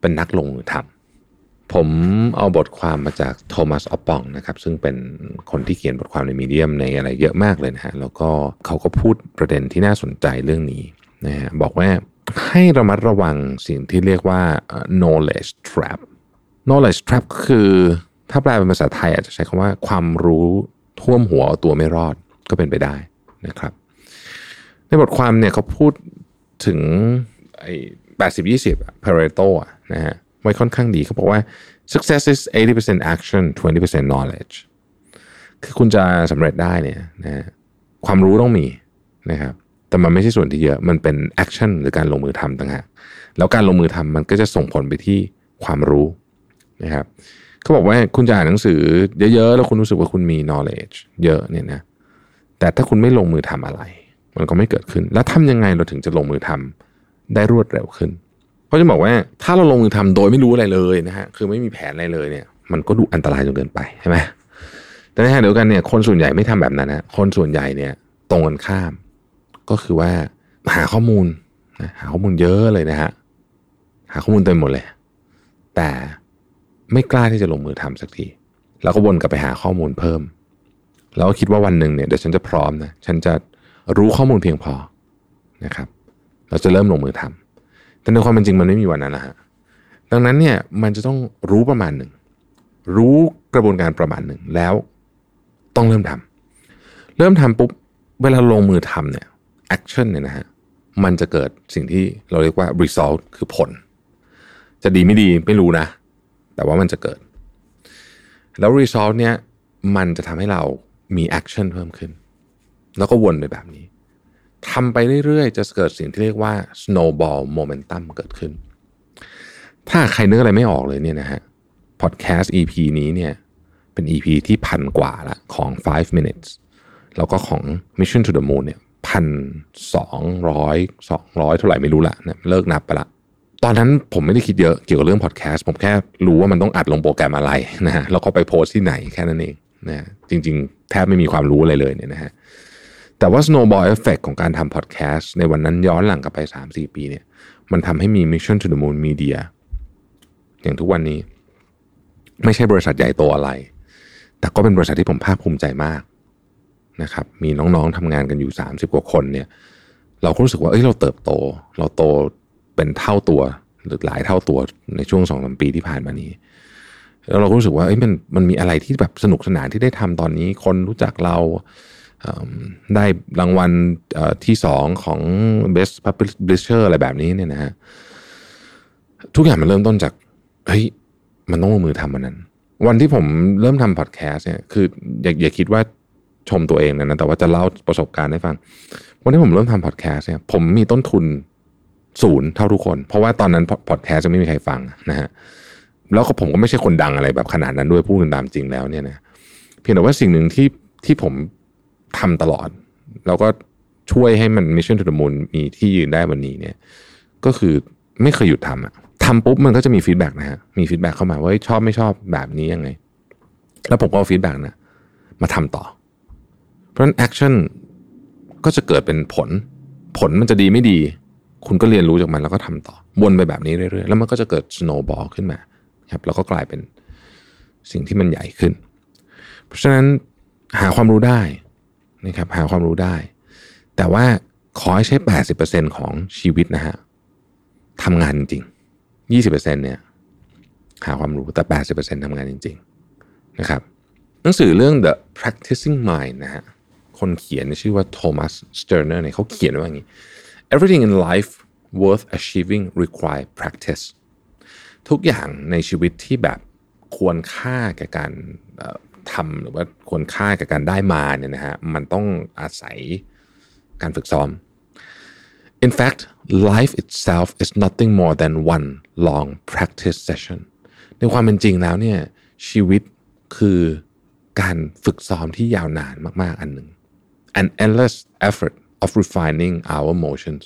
เป็นนักลงมือทำผมเอาบทความมาจากโทมัสออปปองนะครับ ซึ่งเป็นคนที่เขียนบทความในมีเดียมในอะไรเยอะมากเลยนะฮะแล้วก็เขาก็พูดประเด็นที่น่าสนใจเรื่องนี้นะฮะบอกว่าให้ระมัดระวังสิ่งที่เรียกว่า knowledge trap knowledge trap คือถ้าแปลเป็นภาษาไทยอาจจะใช้คำว่าความรู้ท่วมหัวเอาตัวไม่รอดก็เป็นไปได้นะครับ ในบทความเนี่ยเขาพูดถึงไอ้ 80 20อะ Pareto อะนะฮะไว้ค่อนข้างดีเขาบอกว่า success is 80% action 20% knowledge คือคุณจะสำเร็จได้เนี่ยนะฮะความรู้ต้องมีนะครับแต่มันไม่ใช่ส่วนที่เยอะ มันเป็น action หรือการลงมือทำต่างหากแล้วการลงมือทำมันก็จะส่งผลไปที่ความรู้นะครับเขาบอกว่าคุณจะอ่านหนังสือเยอะๆ แล้วคุณรู้สึกว่าคุณมี knowledge เยอะเนี่ยนะแต่ถ้าคุณไม่ลงมือทำอะไร มันก็ไม่เกิดขึ้น แล้วทำยังไงเราถึงจะลงมือทำ ได้รวดเร็วขึ้นเขาะจะบอกว่าถ้าเราลงมือทำโดยไม่รู้อะไรเลยนะฮะคือไม่มีแผนอะไรเลยเนี่ย มันก็ดูอันตรายจนเกินไปใช่ไหมแต่ในขณะเดียวกันเนี่ยคนส่วนใหญ่ไม่ทำแบบนั้นนะคนส่วนใหญ่เนี่ยตรงกันข้าม ก็คือว่าหาข้อมูลนะหาข้อมูลเยอะเลยนะฮะหาข้อมูลเต็มหมดเลย แต่ไม่กล้าที่จะลงมือทำสักทีแล้วก็วนกลับไปหาข้อมูลเพิ่ม แล้วก็คิดว่าวันหนึ่งเนี่ยเดี๋ยวฉันจะพร้อมนะฉันจะรู้ข้อมูลเพียงพอนะครับ เราจะเริ่มลงมือทำแต่ในความเป็นจริงมันไม่มีวันนั้นนะฮะดังนั้นเนี่ยมันจะต้องรู้ประมาณหนึ่งรู้กระบวนการประมาณหนึ่งแล้วต้องเริ่มทำเริ่มทำปุ๊บเวลาลงมือทำเนี่ยaction เนี่ยนะฮะมันจะเกิดสิ่งที่เราเรียกว่า result คือผล จะดีไม่ดีไม่รู้นะ แต่ว่ามันจะเกิด แล้ว result เนี่ยมันจะทำให้เรามี action เพิ่มขึ้น แล้วก็วนไปแบบนี้ ทำไปเรื่อยๆ จะเกิดสิ่งที่เรียกว่า snowball momentum เกิดขึ้น ถ้าใครนึกอะไรไม่ออกเลยเนี่ยนะฮะ podcast EP นี้เนี่ยเป็น EP ที่พันกว่าละของ 5 minutes แล้วก็ของ Mission to the Moon เนี่ยพันสองร้อยสองร้อยเท่าไหร่ไม่รู้ละนะเลิกนับไปละ ตอนนั้นผมไม่ได้คิดเยอะเกี่ยวกับเรื่องพอดแคสต์ผมแค่รู้ว่ามันต้องอัดลงโปรแกรมอะไรนะฮะแล้วก็ไปโพสที่ไหนแค่นั้นเองนะจริง ๆ แทบไม่มีความรู้อะไรเลยเนี่ยนะฮะ แต่ว่า snowball effect ของการทำพอดแคสต์ในวันนั้นย้อนหลังกลับไป 3-4 ปีเนี่ย มันทำให้มี Mission to the Moon Media อย่างทุกวันนี้ ไม่ใช่บริษัทใหญ่โตอะไร แต่ก็เป็นบริษัทที่ผมภาคภูมิใจมากนะครับ มีน้องๆทำงานกันอยู่ 30 กว่าคนเนี่ย เราก็รู้สึกว่า เอ้ย เราเติบโต เราโตเป็นเท่าตัว หรือหลายเท่าตัวในช่วงสองสามปีที่ผ่านมานี้แล้วเราก็รู้สึกว่าเอ้ยมันมันมีอะไรที่แบบสนุกสนานที่ได้ทำตอนนี้ คนรู้จักเรา ได้รางวัลที่สองของ best publisher อะไรแบบนี้เนี่ยนะฮะทุกอย่างมันเริ่มต้นจากเฮ้ยมันต้องลงมือทำมันนั้น วันที่ผมเริ่มทำพอดแคสต์เนี่ยคืออย่าอย่าคิดว่าชมตัวเองนะนะแต่ว่าจะเล่าประสบการณ์ให้ฟัง วันที่ผมเริ่มทำพอดแคสต์เนี่ยผมมีต้นทุนศูนย์เท่าทุกคน เพราะว่าตอนนั้นพอดแคสต์จะไม่มีใครฟังนะฮะแล้วก็ผมก็ไม่ใช่คนดังอะไรแบบขนาดนั้นด้วยพูดกันตามจริงแล้วเนี่ยนะเพียงแต่ว่าสิ่งหนึ่งที่ที่ผม ทำตลอด แล้วก็ช่วยให้มัน Mission to the Moon มีที่ยืนได้วันนี้เนี่ย ก็คือไม่เคยหยุดทำอะทำปุ๊บมันก็จะมี feedback นะฮะมี feedback เข้ามาว่าชอบไม่ชอบแบบนี้ยังไง แล้วผมก็เอา feedback นะมาทำต่อ เพราะฉะนั้น action ก็จะเกิดเป็นผล ผลมันจะดีไม่ดี คุณก็เรียนรู้จากมันแล้วก็ทำต่อ วนไปแบบนี้เรื่อยๆ แล้วมันก็จะเกิด snowball ขึ้นมาครับแล้วก็กลายเป็นสิ่งที่มันใหญ่ขึ้น เพราะฉะนั้นหาความรู้ได้ นะครับหาความรู้ได้ แต่ว่าขอให้ใช้ 80%ของชีวิตนะฮะทำงานจริงๆ 20%เนี่ยหาความรู้แต่ 80%ทำงานจริง ๆนะครับ หนังสือเรื่อง The Practicing Mind นะฮะคนเขียนชื่อว่าโทมัสสเตอร์เนอร์เนี่ยเขาเขียนว่าอย่างนี้ everything in life worth achieving require practice ทุกอย่างในชีวิตที่แบบควรค่าแก่การ ทำหรือว่าควรค่ากับการได้มาเนี่ยนะฮะมันต้องอาศัยการฝึกซ้อม In fact life itself is nothing more than one long practice session ในความเป็นจริงแล้วเนี่ยชีวิตคือการฝึกซ้อมที่ยาวนานมาก ๆ อันหนึ่ง an endless effort of refining our emotions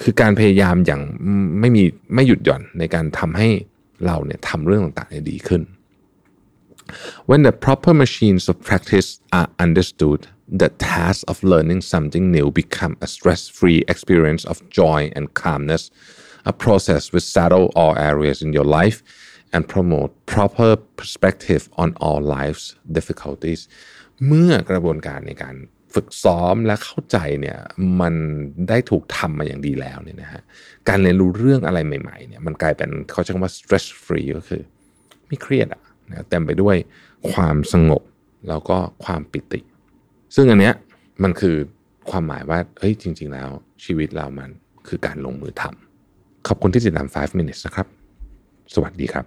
คือการพยายามอย่างไม่มีไม่หยุดหย่อนในการทำให้เราเนี่ยทำเรื่องต่างๆได้ดีขึ้น When the proper machines of practice are understood the task of learning something new become a stress-free experience of joy and calmness a process which settle all areas in your life and promote proper perspective on all life's difficulties เมื่อกระบวนการในการฝึกซ้อมและเข้าใจเนี่ยมันได้ถูกทำมาอย่างดีแล้วเนี่ยนะฮะการเรียนรู้เรื่องอะไรใหม่ๆเนี่ยมันกลายเป็นเขาใช้คำว่า stress free ก็คือ ไม่เครียดอะ นะเต็มไปด้วยความสงบแล้วก็ความปิติ ซึ่งอันเนี้ยมันคือความหมายว่าเฮ้ยจริง ๆ แล้วชีวิตเรามันคือการลงมือทำขอบคุณที่ติดตาม 5 minutes นะครับ สวัสดีครับ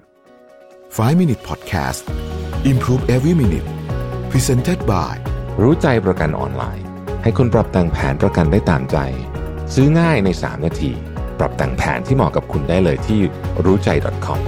5 Minute Podcast Improve Every Minute Presented by รู้ใจประกันออนไลน์ ให้คุณปรับแต่งแผนประกันได้ตามใจ ซื้อง่ายใน 3 นาที ปรับแต่งแผนที่เหมาะกับคุณได้เลยที่รู้ใจ .com